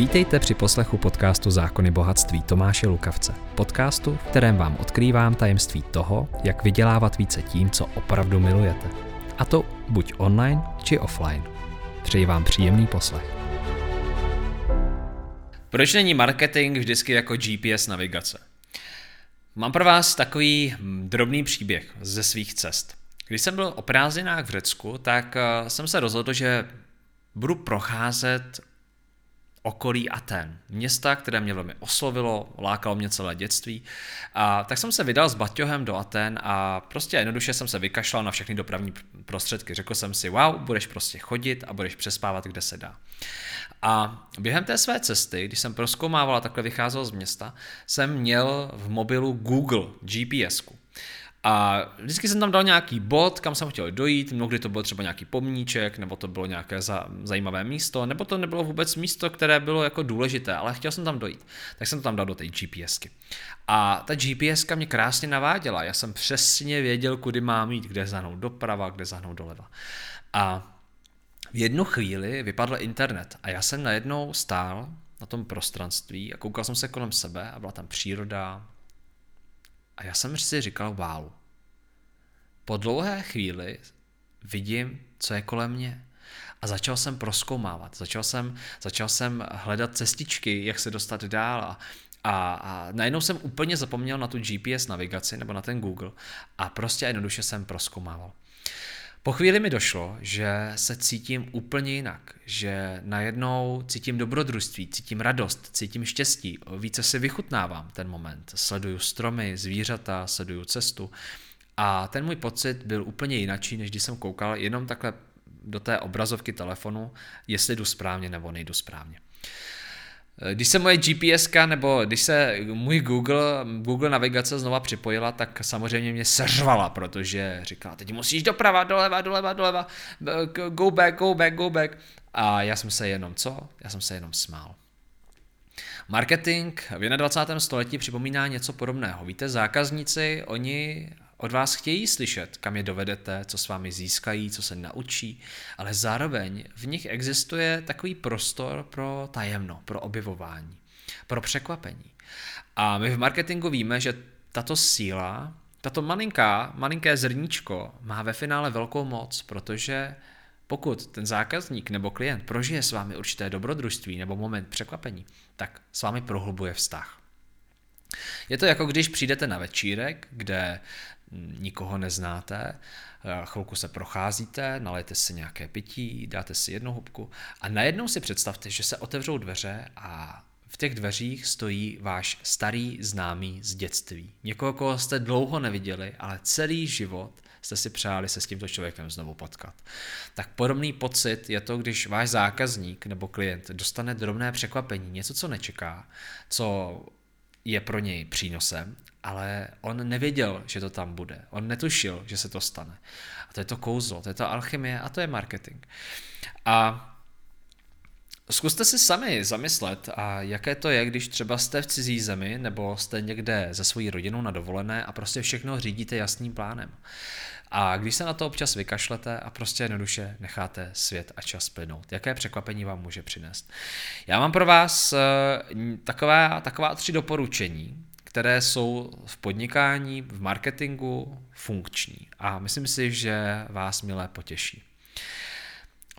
Vítejte při poslechu podcastu Zákony bohatství Tomáše Lukavce. Podcastu, v kterém vám odkrývám tajemství toho, jak vydělávat více tím, co opravdu milujete. A to buď online, či offline. Přeji vám příjemný poslech. Proč není marketing vždycky jako GPS navigace? Mám pro vás takový drobný příběh ze svých cest. Když jsem byl o prázdninách v Řecku, tak eh, jsem se rozhodl, že budu procházet okolí Aten, města, které mě velmi oslovilo, lákalo mě celé dětství. A tak jsem se vydal s Baťohem do Aten a prostě jednoduše jsem se vykašlal na všechny dopravní prostředky. Řekl jsem si, wow, budeš prostě chodit a budeš přespávat, kde se dá. A během té své cesty, když jsem proskoumával a takhle vycházel z města, jsem měl v mobilu Google GPSku. A vždycky jsem tam dal nějaký bod, kam jsem chtěl dojít, mnohdy to byl třeba nějaký pomníček, nebo to bylo nějaké za, zajímavé místo, nebo to nebylo vůbec místo, které bylo jako důležité, ale chtěl jsem tam dojít. Tak jsem to tam dal do té GPSky. A ta GPSka mě krásně naváděla, já jsem přesně věděl, kudy mám jít, kde zahnout doprava, kde zahnout doleva. A v jednu chvíli vypadl internet a já jsem najednou stál na tom prostranství a koukal jsem se kolem sebe a byla tam příroda, a já jsem si říkal, wow. Po dlouhé chvíli vidím, co je kolem mě. A začal jsem proskoumávat, začal jsem, začal jsem hledat cestičky, jak se dostat dál a, a, a najednou jsem úplně zapomněl na tu GPS navigaci nebo na ten Google a prostě jednoduše jsem proskoumával. Po chvíli mi došlo, že se cítím úplně jinak, že najednou cítím dobrodružství, cítím radost, cítím štěstí, více si vychutnávám ten moment, sleduju stromy, zvířata, sleduju cestu. A ten můj pocit byl úplně jinačí, než když jsem koukal jenom takhle do té obrazovky telefonu, jestli jdu správně nebo nejdu správně. Když se moje GPS nebo když se můj Google, Google navigace znova připojila, tak samozřejmě mě seřvala, protože říkala, teď musíš doprava, doleva, doleva, doleva, go back, go back, go back. A já jsem se jenom, co? Já jsem se jenom smál. Marketing v 21. století připomíná něco podobného. Víte, zákazníci, oni od vás chtějí slyšet, kam je dovedete, co s vámi získají, co se naučí, ale zároveň v nich existuje takový prostor pro tajemno, pro objevování, pro překvapení. A my v marketingu víme, že tato síla, tato malinká, malinké zrníčko má ve finále velkou moc, protože pokud ten zákazník nebo klient prožije s vámi určité dobrodružství nebo moment překvapení, tak s vámi prohlubuje vztah. Je to jako když přijdete na večírek, kde nikoho neznáte, chvilku se procházíte, nalejte si nějaké pití, dáte si jednu hubku a najednou si představte, že se otevřou dveře a v těch dveřích stojí váš starý známý z dětství. Někoho, koho jste dlouho neviděli, ale celý život jste si přáli se s tímto člověkem znovu potkat. Tak podobný pocit je to, když váš zákazník nebo klient dostane drobné překvapení, něco, co nečeká, co je pro něj přínosem, ale on nevěděl, že to tam bude. On netušil, že se to stane. A to je to kouzlo, to je to alchymie a to je marketing. A Zkuste si sami zamyslet, a jaké to je, když třeba jste v cizí zemi nebo jste někde ze svojí rodinou na dovolené a prostě všechno řídíte jasným plánem. A když se na to občas vykašlete a prostě jednoduše necháte svět a čas plynout, jaké překvapení vám může přinést. Já mám pro vás eh, taková, taková tři doporučení, které jsou v podnikání, v marketingu funkční. A myslím si, že vás milé potěší.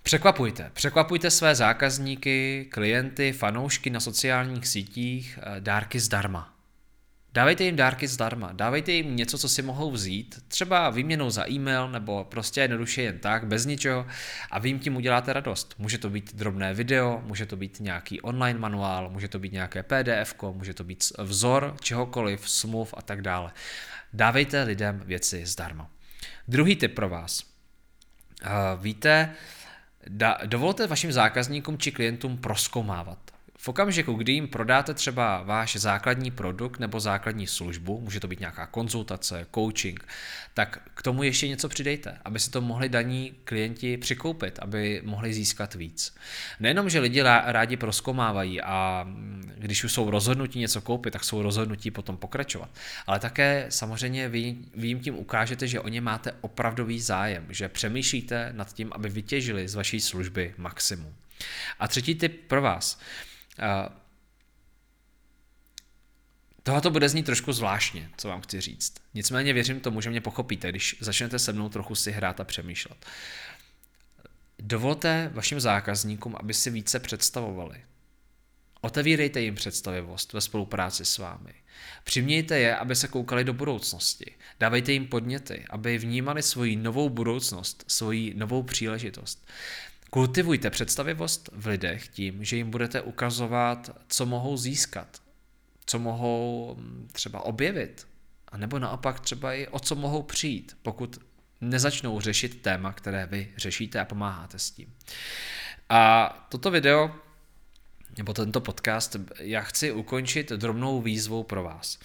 Překvapujte. Překvapujte své zákazníky, klienty, fanoušky na sociálních sítích eh, dárky zdarma. Dávejte jim dárky zdarma, dávejte jim něco, co si mohou vzít, třeba výměnou za e-mail nebo prostě jednoduše jen tak, bez ničeho a vy jim tím uděláte radost. Může to být drobné video, může to být nějaký online manuál, může to být nějaké PDF, může to být vzor čehokoliv, smluv a tak dále. Dávejte lidem věci zdarma. Druhý tip pro vás. Víte, dovolte vašim zákazníkům či klientům proskoumávat. V okamžiku, kdy jim prodáte třeba váš základní produkt nebo základní službu, může to být nějaká konzultace, coaching, tak k tomu ještě něco přidejte, aby si to mohli daní klienti přikoupit, aby mohli získat víc. Nejenom, že lidi rádi proskomávají a mm, když už jsou rozhodnutí něco koupit, tak jsou rozhodnutí potom pokračovat. Ale také samozřejmě vy, vy jim tím ukážete, že o ně máte opravdový zájem, že přemýšlíte nad tím, aby vytěžili z vaší služby maximum. A třetí tip pro vás. Tohle to bude znít trošku zvláštně, co vám chci říct. Nicméně věřím tomu, že mě pochopíte, když začnete se mnou trochu si hrát a přemýšlet. Dovolte vašim zákazníkům, aby si více představovali. Otevírejte jim představivost ve spolupráci s vámi. Přimějte je, aby se koukali do budoucnosti. Dávejte jim podněty, aby vnímali svoji novou budoucnost, svoji novou příležitost. Kultivujte představivost v lidech tím, že jim budete ukazovat, co mohou získat, co mohou mm, třeba objevit, a nebo naopak třeba i o co mohou přijít, pokud nezačnou řešit téma, které vy řešíte a pomáháte s tím. A toto video nebo tento podcast, já chci ukončit drobnou výzvou pro vás.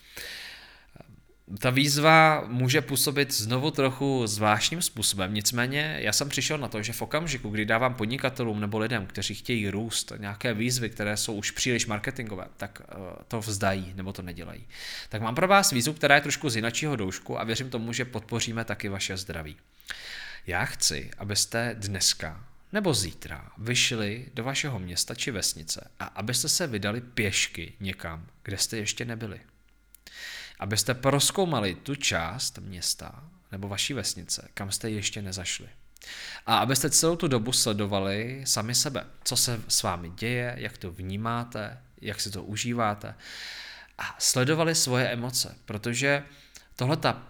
Ta výzva může působit znovu trochu zvláštním způsobem, nicméně já jsem přišel na to, že v okamžiku, kdy dávám podnikatelům nebo lidem, kteří chtějí růst, nějaké výzvy, které jsou už příliš marketingové, tak eh, to vzdají nebo to nedělají. Tak mám pro vás výzvu, která je trošku z jinačího doušku a věřím tomu, že podpoříme taky vaše zdraví. Já chci, abyste dneska nebo zítra vyšli do vašeho města či vesnice a abyste se vydali pěšky někam, kde jste ještě nebyli. Abyste proskoumali tu část města nebo vaší vesnice, kam jste ještě nezašli. A abyste celou tu dobu sledovali sami sebe, co se s vámi děje, jak to vnímáte, jak si to užíváte a sledovali svoje emoce, protože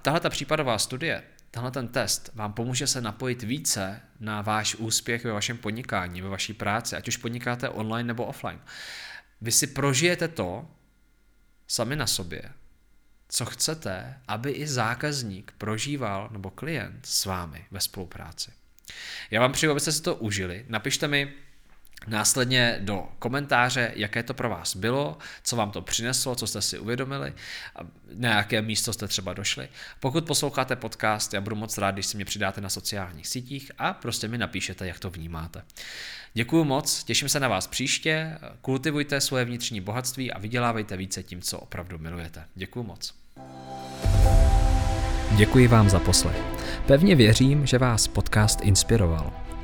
tahle ta případová studie tenhle ten test vám pomůže se napojit více na váš úspěch ve vašem podnikání, ve vaší práci, ať už podnikáte online nebo offline. Vy si prožijete to sami na sobě, co chcete, aby i zákazník prožíval nebo klient s vámi ve spolupráci. Já vám přeju, abyste si to užili. Napište mi, Následně do komentáře, jaké to pro vás bylo, co vám to přineslo, co jste si uvědomili, na jaké místo jste třeba došli. Pokud posloucháte podcast, já budu moc rád, když si mě přidáte na sociálních sítích a prostě mi napíšete, jak to vnímáte. Děkuji moc, těším se na vás příště, kultivujte svoje vnitřní bohatství a vydělávejte více tím, co opravdu milujete. Děkuji moc. Děkuji vám za poslech. Pevně věřím, že vás podcast inspiroval.